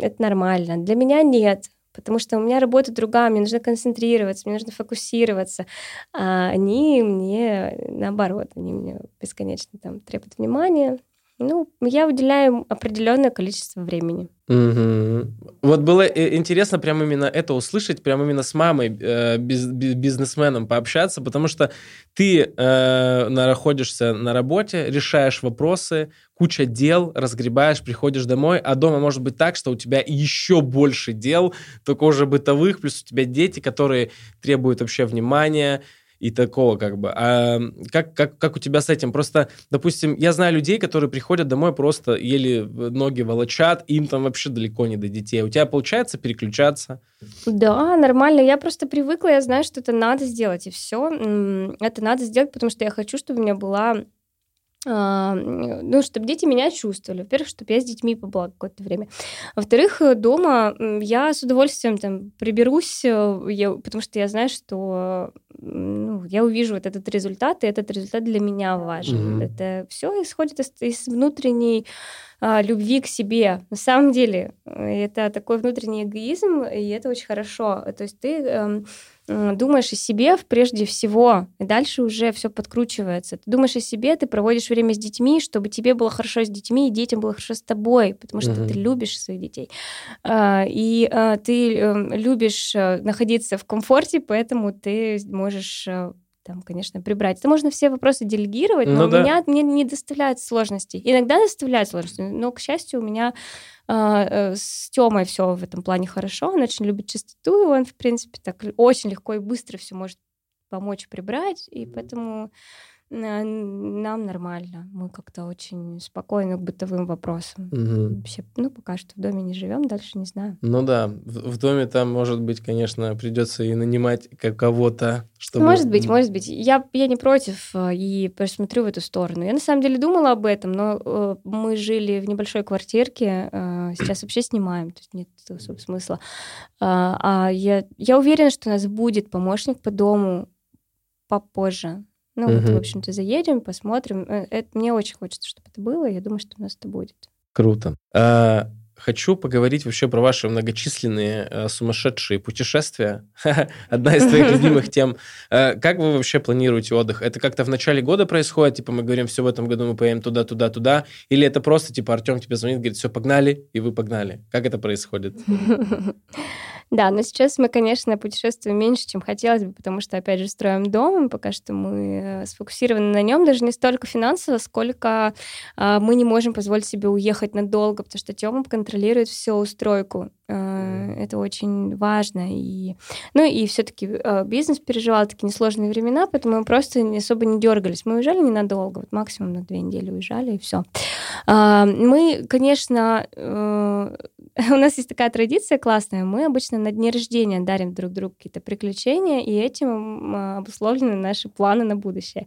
A: это нормально. Для меня нет потому что у меня работа другая, мне нужно концентрироваться, мне нужно фокусироваться, а они мне, наоборот, они мне бесконечно там требуют внимания, ну, я уделяю определенное количество времени.
B: Угу. Вот было э, интересно прям именно это услышать, прям именно с мамой, э, биз, бизнесменом пообщаться, потому что ты э, находишься на работе, решаешь вопросы, куча дел, разгребаешь, приходишь домой, а дома может быть так, что у тебя еще больше дел, только уже бытовых, плюс у тебя дети, которые требуют вообще внимания, и такого как бы. А как, как, как у тебя с этим? Просто, допустим, я знаю людей, которые приходят домой просто еле ноги волочат, им там вообще далеко не до детей. У тебя получается переключаться?
A: Да, нормально. Я просто привыкла, я знаю, что это надо сделать, и все. Это надо сделать, потому что я хочу, чтобы у меня была ну, чтобы дети меня чувствовали. Во-первых, чтобы я с детьми побыла какое-то время. Во-вторых, э, дома я с удовольствием там приберусь, э, я, потому что я знаю, что ну, я увижу вот этот результат, и этот результат для меня важен. Mm-hmm. Это все исходит из, из внутренней а, любви к себе. На самом деле, э, это такой внутренний эгоизм, и это очень хорошо. То есть ты э, думаешь о себе прежде всего, и дальше уже все подкручивается. Ты думаешь о себе, ты проводишь время с детьми, чтобы тебе было хорошо с детьми, и детям было хорошо с тобой, потому что угу. ты любишь своих детей. А, и а, ты эм, любишь э, находиться в комфорте, поэтому ты можешь э, там, конечно, прибрать. Это можно все вопросы делегировать, но ну, да. меня мне не доставляет сложностей. Иногда доставляет сложности, но, к счастью, у меня э, с Тёмой все в этом плане хорошо. Он очень любит чистоту, и он, в принципе, так очень легко и быстро все может помочь прибрать, и поэтому нам нормально. Мы как-то очень спокойны к бытовым вопросам. Угу. Вообще, ну, пока что в доме не живем, дальше не знаю.
B: Ну да, в, в доме там, может быть, конечно, придется и нанимать кого-то, чтобы...
A: Может быть, может быть. Я, я не против э, и посмотрю в эту сторону. Я на самом деле думала об этом, но э, мы жили в небольшой квартирке, э, сейчас вообще снимаем, то есть нет особого смысла. А, а я, я уверена, что у нас будет помощник по дому попозже. Ну, угу. вот, в общем-то, заедем, посмотрим. Э, это, мне очень хочется, чтобы это было, я думаю, что у нас это будет.
B: Круто. А, хочу поговорить вообще про ваши многочисленные а, сумасшедшие путешествия. Одна из твоих любимых тем. А, как вы вообще планируете отдых? Это как-то в начале года происходит? Типа мы говорим, все, в этом году мы поедем туда, туда, туда? Или это просто, типа, Артем тебе звонит, говорит, все, погнали, и вы погнали? Как это происходит?
A: Да, но сейчас мы, конечно, путешествуем меньше, чем хотелось бы, потому что, опять же, строим дом, и пока что мы э, сфокусированы на нем, даже не столько финансово, сколько а, мы не можем позволить себе уехать надолго, потому что Тёма контролирует всю устройку. А, это очень важно. И, ну и все-таки а, бизнес переживал такие несложные времена, поэтому мы просто особо не дергались. Мы уезжали ненадолго, вот максимум на две недели уезжали, и все. А, мы, конечно, э, у нас есть такая традиция классная. Мы обычно на дне рождения дарим друг другу какие-то приключения, и этим обусловлены наши планы на будущее.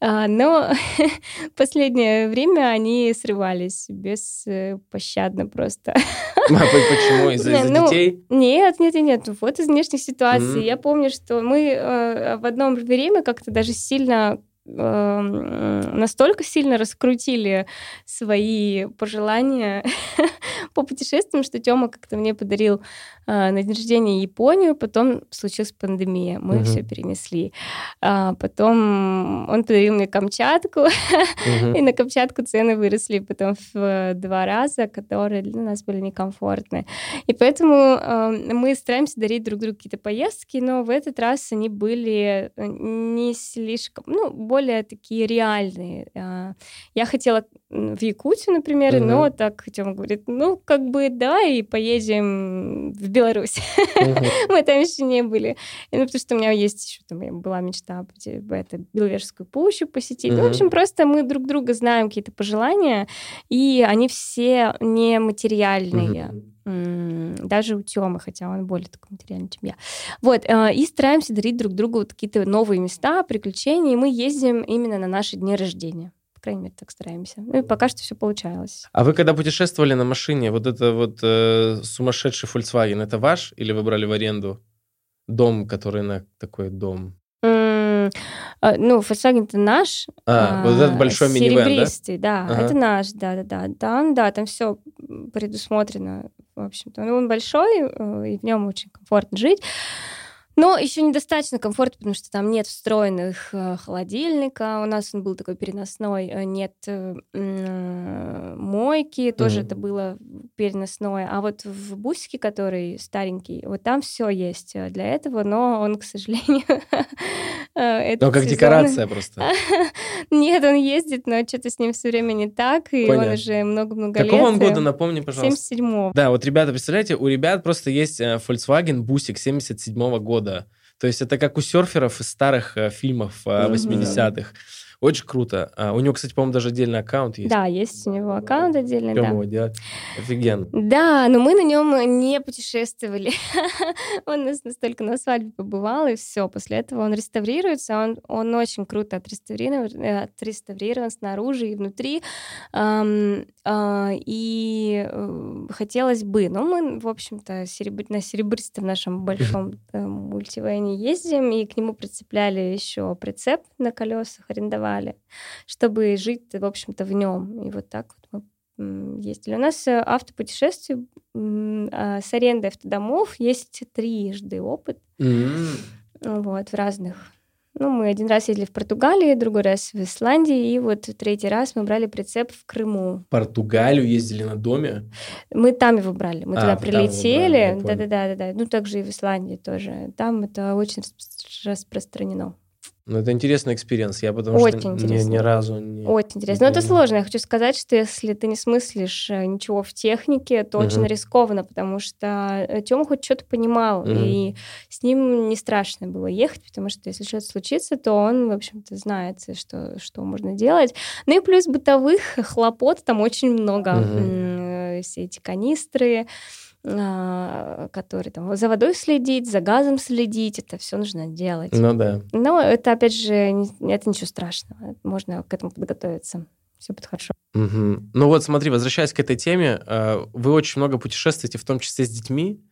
A: А, но последнее время они срывались беспощадно просто.
B: А почему? Из-за из ну, детей?
A: Нет, нет, нет. Вот из внешних ситуаций. Я помню, что мы э, в одном время как-то даже сильно э, настолько сильно раскрутили свои пожелания по путешествиям, что Тёма как-то мне подарил э, на день рождения Японию, потом случилась пандемия, мы угу. все перенесли. А, потом он подарил мне Камчатку, угу. и на Камчатку цены выросли потом в два раза, которые для нас были некомфортны. И поэтому э, мы стараемся дарить друг другу какие-то поездки, но в этот раз они были э, не слишком, ну, более такие реальные. А, я хотела в Якутию, например, угу. но так Тёма говорит, ну, как бы да, и поедем в Беларусь. Мы там еще не были. Ну, потому что у меня есть еще там была мечта это, Беловежскую пущу посетить. Ну, в общем, просто мы друг друга знаем какие-то пожелания, и они все нематериальные. Даже у Тёмы, хотя он более такой материальный, чем я. Вот, э, и стараемся дарить друг другу вот какие-то новые места, приключения, и мы ездим именно на наши дни рождения. По крайней мере, так стараемся. Ну и пока что все получалось.
B: А вы когда путешествовали на машине, вот это вот э, сумасшедший Volkswagen, это ваш или вы брали в аренду дом, который на такой дом?
A: Mm, ну, Volkswagen это наш.
B: А, вот этот большой минивэн, да?
A: да, ага. это наш, да-да-да. Там, да, там все предусмотрено, в общем-то. Ну, он большой, э, и в нем очень комфортно жить. Но еще недостаточно комфортно, потому что там нет встроенных э, холодильника. У нас он был такой переносной, э, нет э, мойки, тоже mm-hmm. это было переносное. А вот в бусике, который старенький, вот там все есть для этого, но он, к сожалению,
B: Но как декорация просто.
A: Нет, он ездит, но что-то с ним все время не так, и он уже много-много лет.
B: Какого он года, напомни, пожалуйста?
A: 77-го.
B: Да, вот, ребята, представляете, у ребят просто есть Volkswagen Бусик 77-го года года. То есть это как у серферов из старых э, фильмов э, 80-х. Очень круто. А, у него, кстати, по-моему, даже отдельный аккаунт есть.
A: Да, есть у него аккаунт отдельный, Чем да. его
B: делать? Офигенно.
A: Да, но мы на нем не путешествовали. он нас настолько на свадьбе побывал, и все. После этого он реставрируется. Он, он очень круто отреставрирован, э, отреставрирован снаружи и внутри. Э, и э, хотелось бы, но мы, в общем-то, серебр... на серебристом нашем большом э, мультивене ездим, и к нему прицепляли еще прицеп на колесах, арендовали арендовали, чтобы жить, в общем-то, в нем. И вот так вот мы ездили. У нас э, автопутешествие а, с арендой автодомов есть трижды опыт. Mm-hmm. Вот, в разных ну, мы один раз ездили в Португалии, другой раз в Исландии, и вот третий раз мы брали прицеп в Крыму.
B: Португалию ездили на доме?
A: Мы там его брали. Мы а, туда прилетели. Да-да-да. да. Ну, также и в Исландии тоже. Там это очень распространено.
B: Ну, это интересный experience. Я потому Очень что ни, ни разу не...
A: Очень интересно. Но это сложно. Я хочу сказать, что если ты не смыслишь э, ничего в технике, то угу. очень рискованно, потому что э, Тёма хоть что-то понимал, угу. и с ним не страшно было ехать, потому что если что-то случится, то он, в общем-то, знает, что, что можно делать. Ну и плюс бытовых хлопот там очень много. Угу. Все эти канистры, который там за водой следить, за газом следить, это все нужно делать.
B: Ну да.
A: Но это, опять же, это ничего страшного. Можно к этому подготовиться. Все будет хорошо.
B: Угу. Ну вот смотри, возвращаясь к этой теме, э, вы очень много путешествуете, в том числе с детьми.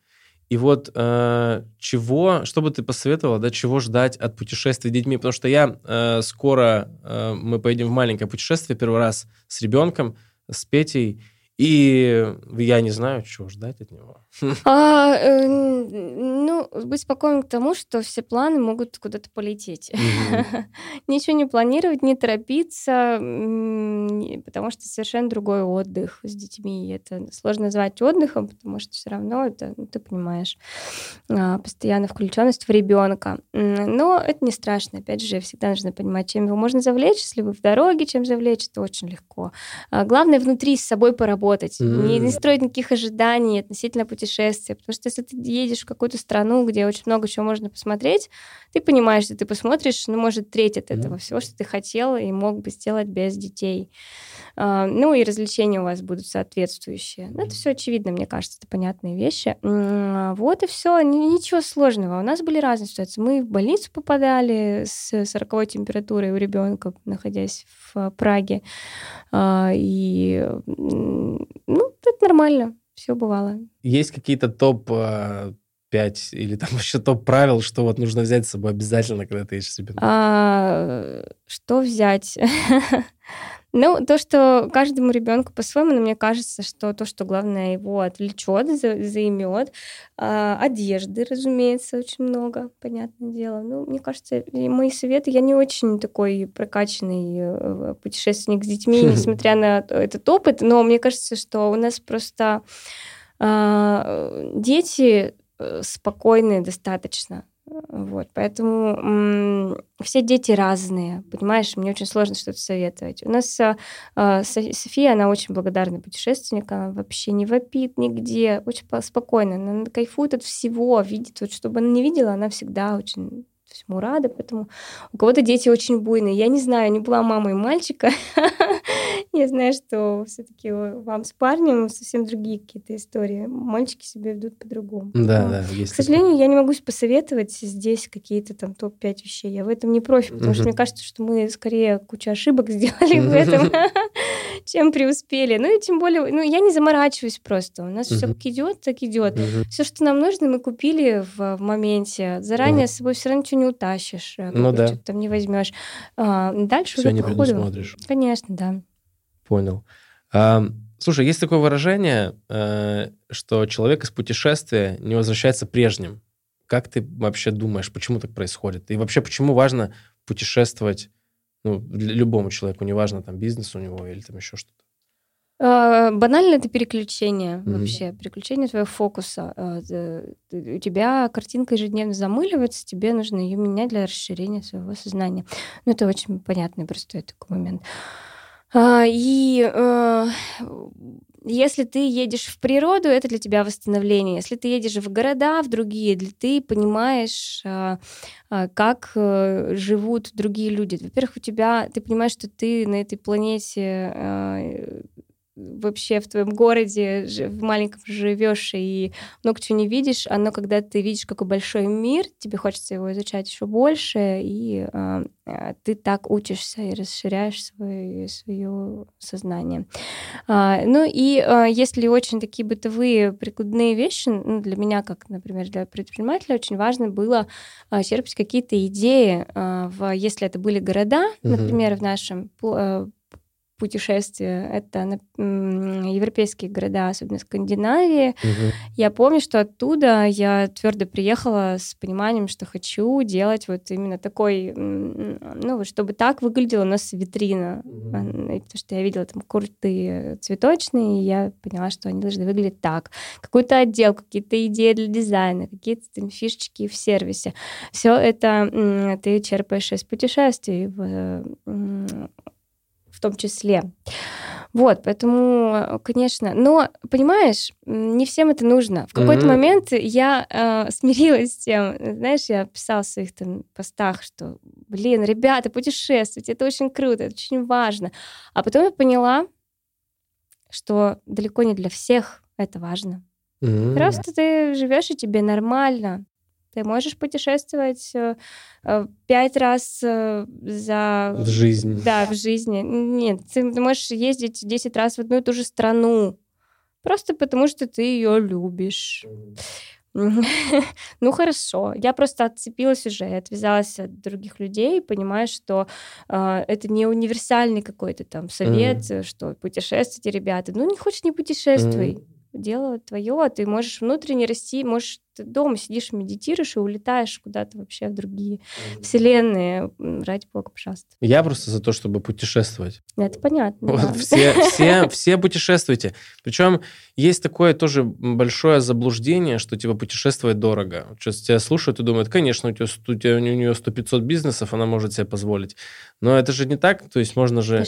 B: И вот э, чего, что бы ты посоветовала, да, чего ждать от путешествий с детьми? Потому что я э, скоро, э, мы поедем в маленькое путешествие первый раз с ребенком, с Петей, и я не знаю, чего ждать от него.
A: А, э, ну, быть спокойным к тому, что все планы могут куда-то полететь. Ничего не планировать, не торопиться, потому что совершенно другой отдых с детьми. Это сложно назвать отдыхом, потому что все равно это, ну, ты понимаешь, а, постоянно включенность в ребенка. Но это не страшно. Опять же, всегда нужно понимать, чем его можно завлечь. Если вы в дороге, чем завлечь, это очень легко. А, главное внутри с собой поработать работать, mm. не, не строить никаких ожиданий относительно путешествия. Потому что если ты едешь в какую-то страну, где очень много чего можно посмотреть, ты понимаешь, что ты посмотришь, ну, может, треть от этого mm. всего, что ты хотел и мог бы сделать без детей. А, ну, и развлечения у вас будут соответствующие. Ну, это все очевидно, мне кажется, это понятные вещи. Вот и все, ничего сложного. У нас были разные ситуации. Мы в больницу попадали с 40 температурой у ребенка, находясь в Праге. А, и ну, это нормально, все бывало.
B: Есть какие-то топ 5 топ-5 или там еще топ-правил, что вот нужно взять с собой обязательно, когда ты ищешь себе?
A: А, что взять? Ну, то, что каждому ребенку по-своему, но мне кажется, что то, что главное его отвлечет, за, займет. А, одежды, разумеется, очень много, понятное дело. Ну, мне кажется, мои советы, я не очень такой прокачанный э, путешественник с детьми, несмотря на этот опыт, но мне кажется, что у нас просто а, дети э, спокойные достаточно. Вот, поэтому м- все дети разные, понимаешь, мне очень сложно что-то советовать. У нас э, София, она очень благодарна путешественник, она вообще не вопит нигде, очень спокойно, она кайфует от всего, видит, вот чтобы она не видела, она всегда очень всему рада, поэтому у кого-то дети очень буйные. Я не знаю, не была мамой мальчика. Я знаю, что все-таки вам с парнем совсем другие какие-то истории. Мальчики себя ведут по-другому.
B: Да, да.
A: К сожалению, я не могу посоветовать здесь какие-то там топ-5 вещей. Я в этом не профи, потому что мне кажется, что мы скорее кучу ошибок сделали в этом, чем преуспели. Ну и тем более, ну я не заморачиваюсь просто. У нас все как идет, так идет. Все, что нам нужно, мы купили в моменте. Заранее с собой все равно ничего не утащишь, э, ну, да. что-то там не возьмешь. А, дальше
B: Все
A: уже
B: не
A: по
B: ходу.
A: Конечно, да.
B: Понял. А, слушай, есть такое выражение, э, что человек из путешествия не возвращается прежним. Как ты вообще думаешь, почему так происходит? И вообще, почему важно путешествовать ну, любому человеку, неважно, там, бизнес у него или там еще что-то?
A: А, банально это переключение mm-hmm. вообще, переключение твоего фокуса. А, у тебя картинка ежедневно замыливается, тебе нужно ее менять для расширения своего сознания. Ну, это очень понятный, простой такой момент. А, и если ты едешь в природу, это для тебя восстановление. Если ты едешь в города, в другие, ты понимаешь, как э, живут другие люди. Во-первых, у тебя, ты понимаешь, что ты на этой планете вообще в твоем городе в маленьком живешь и много чего не видишь, оно, когда ты видишь какой большой мир, тебе хочется его изучать еще больше, и э, ты так учишься и расширяешь свое, свое сознание. А, ну и а, если очень такие бытовые прикладные вещи, ну, для меня, как, например, для предпринимателя, очень важно было а, черпать какие-то идеи, а, в, если это были города, угу. например, в нашем путешествия. Это европейские города, особенно Скандинавии. Угу. Я помню, что оттуда я твердо приехала с пониманием, что хочу делать вот именно такой, ну, чтобы так выглядела у нас витрина. Угу. Потому что я видела там крутые цветочные, и я поняла, что они должны выглядеть так. Какой-то отдел, какие-то идеи для дизайна, какие-то там фишечки в сервисе. Все это ты черпаешь из путешествий том числе. Вот, поэтому, конечно, но, понимаешь, не всем это нужно. В какой-то mm-hmm. момент я э, смирилась с тем, знаешь, я писала в своих там постах, что, блин, ребята, путешествовать, это очень круто, это очень важно. А потом я поняла, что далеко не для всех это важно. Mm-hmm. Просто ты живешь, и тебе нормально. Ты можешь путешествовать э, э, пять раз э, за...
B: В жизни.
A: Да, в жизни. Нет, ты, можешь ездить десять раз в одну и ту же страну. Просто потому, что ты ее любишь. Ну хорошо, я просто отцепилась уже, отвязалась от других людей, понимаю, что э, это не универсальный какой-то там совет, что путешествуйте, ребята. Ну не хочешь, не путешествуй. Mm-hmm дело твое, а ты можешь внутренне расти, можешь ты дома сидишь, медитируешь и улетаешь куда-то вообще в другие mm-hmm. вселенные. Ради бога, пожалуйста.
B: Я просто за то, чтобы путешествовать.
A: Это понятно.
B: Вот, да. все, все, все путешествуйте. Причем есть такое тоже большое заблуждение, что типа путешествовать дорого. Сейчас тебя слушают и думают, конечно, у, тебя, у, тебя, у нее 100-500 бизнесов, она может себе позволить. Но это же не так. То есть можно же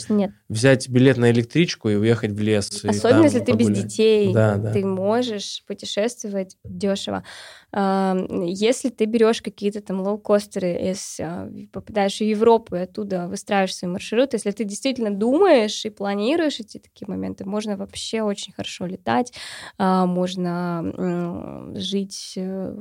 B: взять билет на электричку и уехать в лес.
A: Особенно, если ты без детей. Да, да. Ты можешь путешествовать дешево. Если ты берешь какие-то там лоукостеры, если попадаешь в Европу и оттуда выстраиваешь свой маршрут, если ты действительно думаешь и планируешь эти такие моменты, можно вообще очень хорошо летать, а, можно жить э,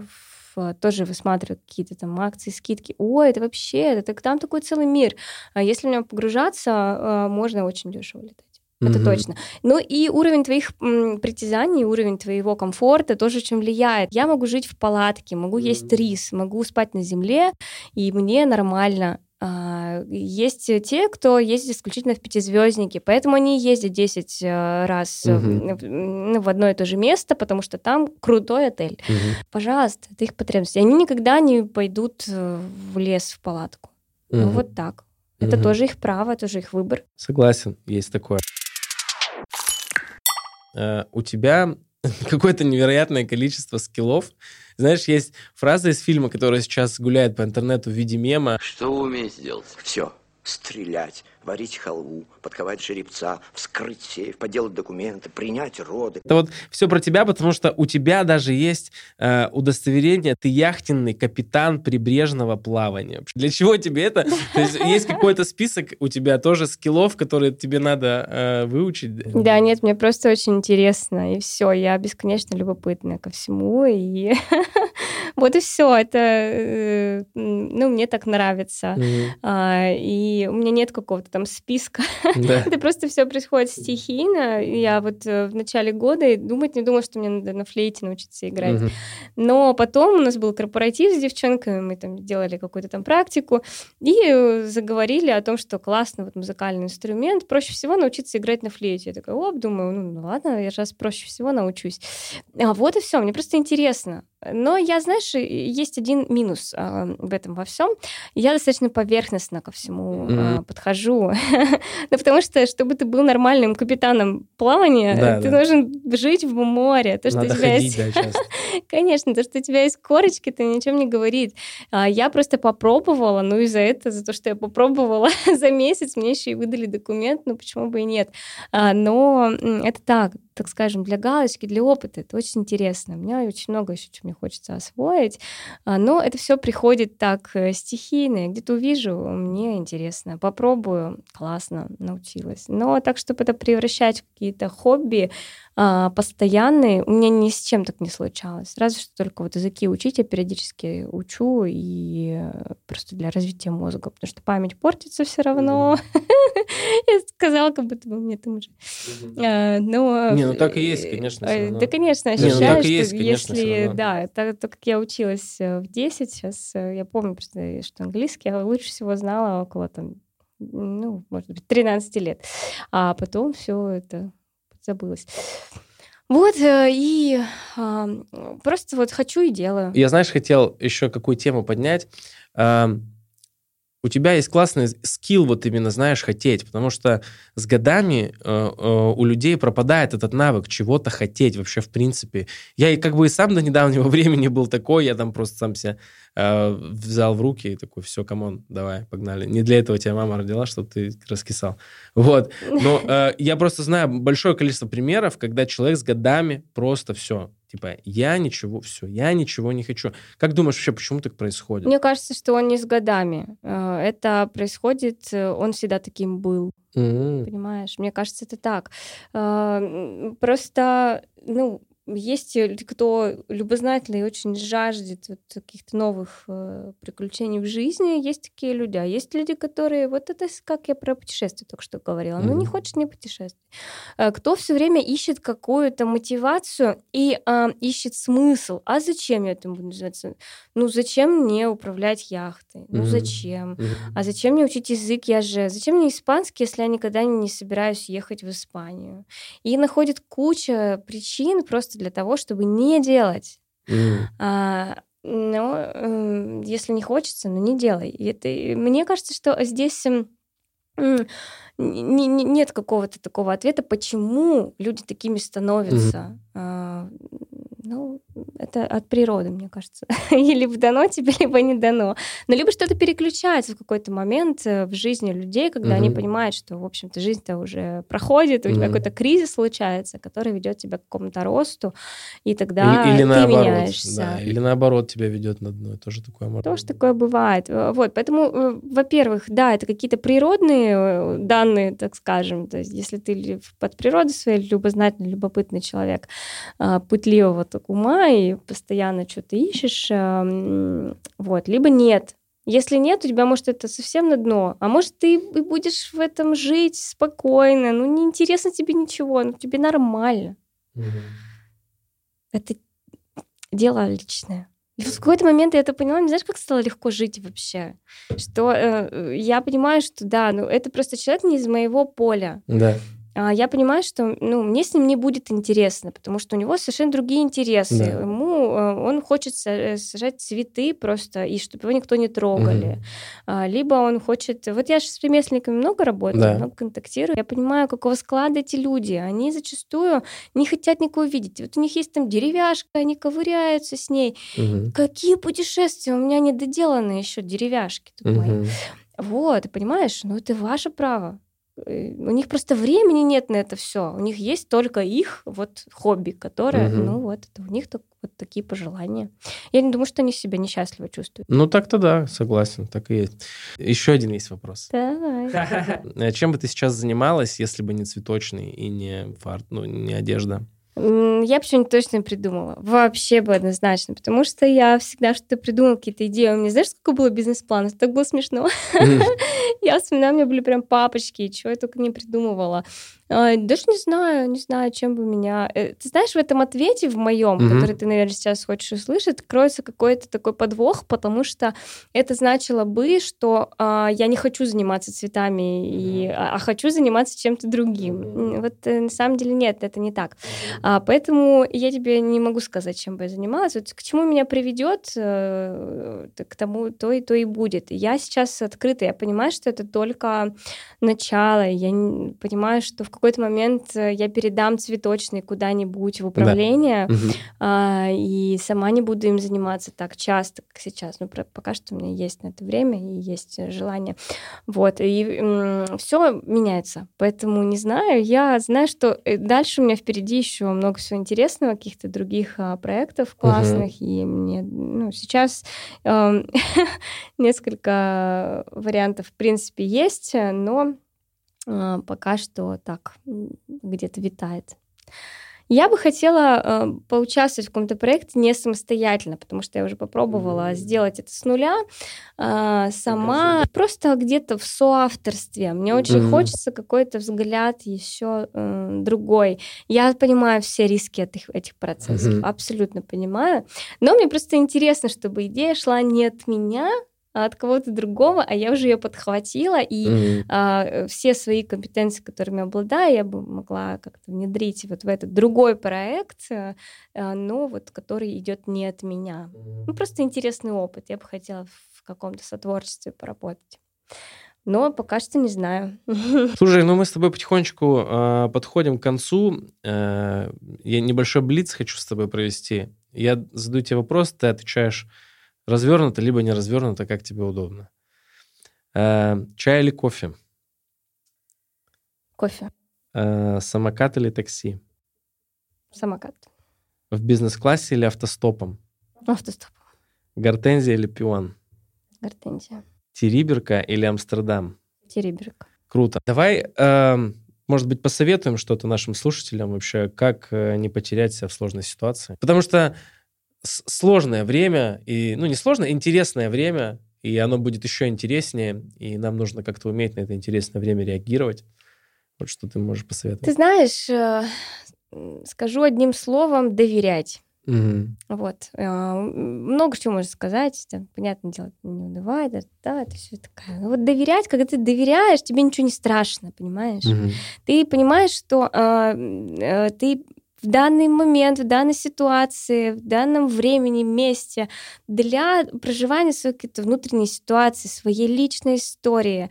A: в тоже высматривать какие-то там акции, скидки. Ой, это вообще, это там такой целый мир. А если в него погружаться, а, можно очень дешево летать. Это
B: Мгм.
A: точно. Ну и уровень твоих м, притязаний, уровень твоего комфорта тоже очень влияет. Я могу жить в палатке, могу есть
B: Мгм.
A: рис, могу спать на земле, и мне нормально. А, Есть те, кто ездит исключительно в пятизвездники, поэтому они ездят 10 э, раз
B: Мгм.
A: в, ну, в одно и то же место, потому что там крутой отель.
B: Мгм.
A: Пожалуйста, это их потребности. Они никогда не пойдут э, в лес в палатку. Ну
B: Мгм.
A: вот так. Это
B: Мгм.
A: тоже их право, тоже их выбор.
B: Согласен, есть такое. Э, У тебя какое-то невероятное количество скиллов. Знаешь, есть фраза из фильма, которая сейчас гуляет по интернету в виде мема.
C: Что вы умеете делать?
D: Все. Стрелять, варить халву, подковать жеребца, вскрыть сейф, поделать документы, принять роды.
B: Это вот все про тебя, потому что у тебя даже есть э, удостоверение, ты яхтенный капитан прибрежного плавания. Для чего тебе это? То есть есть какой-то список у тебя тоже скиллов, которые тебе надо э, выучить?
A: Да, нет, мне просто очень интересно, и все, я бесконечно любопытна ко всему, и вот и все, это, э, ну, мне так нравится. А, И у меня нет какого-то там списка.
B: Да.
A: Это просто все происходит стихийно. Я вот э, в начале года и думать не думала, что мне надо на флейте научиться играть.
B: Мгм.
A: Но потом у нас был корпоратив с девчонками, мы там делали какую-то там практику и э, заговорили о том, что классный вот музыкальный инструмент, проще всего научиться играть на флейте. Я такая, оп, думаю, ну, ну ладно, я раз проще всего научусь. А вот и все, мне просто интересно. Но я, знаешь, есть один минус а, в этом во всем. Я достаточно поверхностно ко всему
B: Мгм.
A: подхожу. Ну, потому что, чтобы ты был нормальным капитаном плавания,
B: Да,
A: ты
B: да.
A: должен жить в море. То, что
B: Надо
A: у тебя
B: ходить,
A: есть
B: да.
A: Конечно, то, что у тебя есть корочки, это ни о чем не говорит. А, Я просто попробовала, ну и за это, за то, что я попробовала за месяц, мне еще и выдали документ, ну почему бы и нет. А, Но это так, так скажем, для галочки, для опыта. Это очень интересно. У меня очень много еще чего мне хочется освоить. А, Но это все приходит так э, стихийно. Где-то увижу, мне интересно. Попробую, классно, научилась. Но так, чтобы это превращать в какие-то хобби, а, постоянные, у меня ни с чем так не случалось. Разве что только вот языки учить я периодически учу и э, просто для развития мозга, потому что память портится все равно. Я сказала, как будто бы мне там уже. А.
B: Не, ну так и есть, конечно,
A: э,
B: равно.
A: Да, конечно,
B: Не, ну
A: ощущаю, что
B: конечно, всё
A: если... Да, то, как я училась э, в 10, сейчас я помню что английский я лучше всего знала около там, ну, может быть, 13 лет. А потом все это забылось. Вот, э, и а, просто вот хочу и делаю.
B: Я, знаешь, хотел еще какую тему поднять. У тебя есть классный скилл, вот именно, знаешь, хотеть, потому что с годами э, э, у людей пропадает этот навык чего-то хотеть вообще, в принципе. Я и как бы и сам до недавнего времени был такой, я там просто сам себя э, взял в руки и такой, все, come on, давай, погнали. Не для этого тебя мама родила, чтобы ты раскисал. Вот. Но э, я просто знаю большое количество примеров, когда человек с годами просто все, типа, я ничего, все, я ничего не хочу. Как думаешь вообще, почему так происходит?
A: Мне кажется, что он не с годами. Э, Это происходит, э, он всегда таким был.
B: М,
A: Понимаешь? Мне кажется, это так. М, Просто, ну, есть люди, кто любознательный и очень жаждет вот каких-то новых э, приключений в жизни. Есть такие люди. А есть люди, которые... Вот это как я про путешествия только что говорила. Ну, не хочешь, не путешествуй. Э, Кто все время ищет какую-то мотивацию и а, ищет смысл. А зачем я этому буду заниматься? Ну, зачем мне управлять яхтой? Ну,
B: Мгм.
A: зачем?
B: мгм.
A: А зачем мне учить язык? Я же... Зачем мне испанский, если я никогда не собираюсь ехать в Испанию? И находит куча причин просто для того, чтобы не делать.
B: М.
A: А, но эм, если не хочется, ну не делай. И это, мне кажется, что здесь не- не- нет какого-то такого ответа, почему люди такими становятся. А, ну, это от природы, мне кажется. И либо дано тебе, либо не дано. Но либо что-то переключается в какой-то момент э, в жизни людей, когда они
B: Мгм.
A: понимают, что, в общем-то, жизнь-то уже проходит, у тебя
B: Мгм.
A: какой-то кризис случается, который ведет тебя к какому-то росту, и тогда
B: Или, или
A: ты
B: наоборот,
A: меняешься.
B: да, или наоборот тебя ведет на дно, тоже такое может
A: Тоже
B: быть.
A: такое бывает. Э, Вот, поэтому, э, во-первых, да, это какие-то природные данные, так скажем. То есть, если ты под природой своей любознательный, любопытный человек, а, пытливого так ума и постоянно что-то ищешь, а, м, вот, либо нет. Если нет, у тебя, может, это совсем на дно. А может, ты и будешь в этом жить спокойно. Ну, не интересно тебе ничего, ну, тебе нормально.
B: Мгм.
A: Это дело личное. И в какой-то момент я это поняла, не знаешь, как стало легко жить вообще. Что э, я понимаю, что да, ну это просто человек не из моего поля.
B: Да.
A: А я понимаю, что ну, мне с ним не будет интересно, потому что у него совершенно другие интересы.
B: Да.
A: Ему э, он хочет э, сажать цветы просто, и чтобы его никто не трогали. А, либо он хочет... Вот я же с ремесленниками много работаю,
B: Да.
A: много контактирую. Я понимаю, какого склада эти люди. Они зачастую не хотят никого видеть. Вот у них есть там деревяшка, они ковыряются с ней.
B: Мгм.
A: Какие путешествия? У меня не доделаны еще деревяшки.
B: Мгм.
A: Вот, понимаешь? Ну, это ваше право. Э, У них просто времени нет на это все. У них есть только их вот хобби, которое,
B: Мгм.
A: ну вот, это у них так- вот такие пожелания. Я не думаю, что они себя несчастливо чувствуют.
B: Ну, так-то да, согласен, так и есть. Еще один есть вопрос.
A: Давай.
B: Э, Чем бы ты сейчас занималась, если бы не цветочный и не фарт, ну, не одежда?
A: Я бы что-нибудь точно придумала. Вообще бы однозначно. Потому что я всегда что-то придумала, какие-то идеи. У меня знаешь, сколько было бизнес-планов? Так было смешно. Я вспоминаю, у меня были прям папочки, чего я только не придумывала. А, Даже не знаю, не знаю, чем бы меня... Э, Ты знаешь, в этом ответе, в моем,
B: Мгм.
A: который ты, наверное, сейчас хочешь услышать, кроется какой-то такой подвох, потому что это значило бы, что а, я не хочу заниматься цветами, и, а, а хочу заниматься чем-то другим. Вот э, на самом деле нет, это не так. А, поэтому я тебе не могу сказать, чем бы я занималась. Вот к чему меня приведет, э, к тому то и то и будет. Я сейчас открыта, я понимаю, что это только начало. Я понимаю, что в какой-то момент э, я передам цветочный куда-нибудь в управление,
B: Мгм.
A: а, и сама не буду им заниматься так часто, как сейчас. Ну, про- пока что у меня есть на это время и есть э, желание. Вот, и все меняется. Поэтому не знаю. Я знаю, что э, дальше у меня впереди еще много всего интересного, каких-то других а, проектов классных. И мне, ну, сейчас эм, несколько вариантов, в принципе, есть, э, но пока что так где-то витает. Я бы хотела э, поучаствовать в каком-то проекте не самостоятельно, потому что я уже попробовала
B: Мгм.
A: сделать это с нуля а, сама, просто где-то в соавторстве. Мне очень
B: Мгм.
A: хочется какой-то взгляд еще другой. Я понимаю все риски этих, этих процессов,
B: Мгм.
A: абсолютно понимаю. Но мне просто интересно, чтобы идея шла не от меня, от кого-то другого, а я уже ее подхватила и
B: Мгм.
A: а, все свои компетенции, которыми обладаю, я бы могла как-то внедрить вот в этот другой проект, э, а, но вот который идет не от меня. Ну, просто интересный опыт. Я бы хотела в каком-то сотворчестве поработать. Но пока что не знаю.
B: Слушай, ну мы с тобой потихонечку э, подходим к концу. Э, я небольшой блиц хочу с тобой провести. Я задаю тебе вопрос, ты отвечаешь развернуто, либо не развернуто, как тебе удобно. Э, чай или кофе?
A: Кофе,
B: Э, самокат или такси?
A: самокат,
B: В бизнес-классе или автостопом?
A: автостоп,
B: Гортензия или пион?
A: гортензия,
B: Териберка или Амстердам?
A: териберка.
B: Круто. Давай, эм, может быть, посоветуем что-то нашим слушателям вообще, как э, не потерять себя в сложной ситуации. Потому что сложное время, и, ну, не сложное, интересное время, и оно будет еще интереснее, и нам нужно как-то уметь на это интересное время реагировать. Вот что ты можешь
A: Ты
B: посоветовать.
A: знаешь, э, скажу одним словом, доверять.
B: Мгм.
A: Вот. М, Много чего можно сказать. Там, понятное дело, не унывай, да, да, это все такая. Но вот доверять, когда ты доверяешь, тебе ничего не страшно, понимаешь?
B: Мгм.
A: Ты понимаешь, что м, э, ты в данный момент, в данной ситуации, в данном времени, месте для проживания своей какой-то внутренней ситуации, своей личной истории.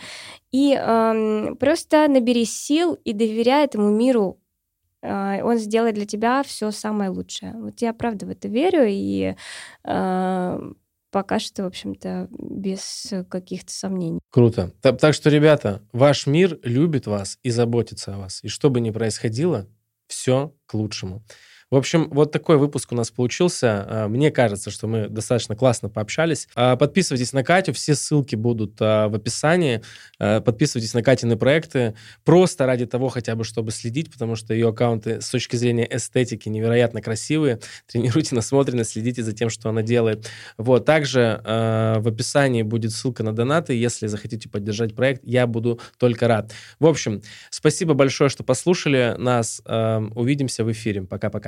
A: И ам, просто набери сил и доверяй этому миру. А, Он сделает для тебя все самое лучшее. Вот я правда в это верю, и а, пока что, в общем-то, без каких-то сомнений.
B: Круто. Та- Так что, ребята, ваш мир любит вас и заботится о вас. И что бы ни происходило, все к лучшему. В общем, вот такой выпуск у нас получился. А, мне кажется, что мы достаточно классно пообщались. А, подписывайтесь на Катю, все ссылки будут в описании. Подписывайтесь на Катины проекты просто ради того хотя бы, чтобы следить, потому что ее аккаунты с точки зрения эстетики невероятно красивые. Тренируйте насмотренность, следите за тем, что она делает. Вот. Также в описании будет ссылка на донаты. Если захотите поддержать проект, я буду только рад. В общем, спасибо большое, что послушали нас. Увидимся в эфире. Пока-пока.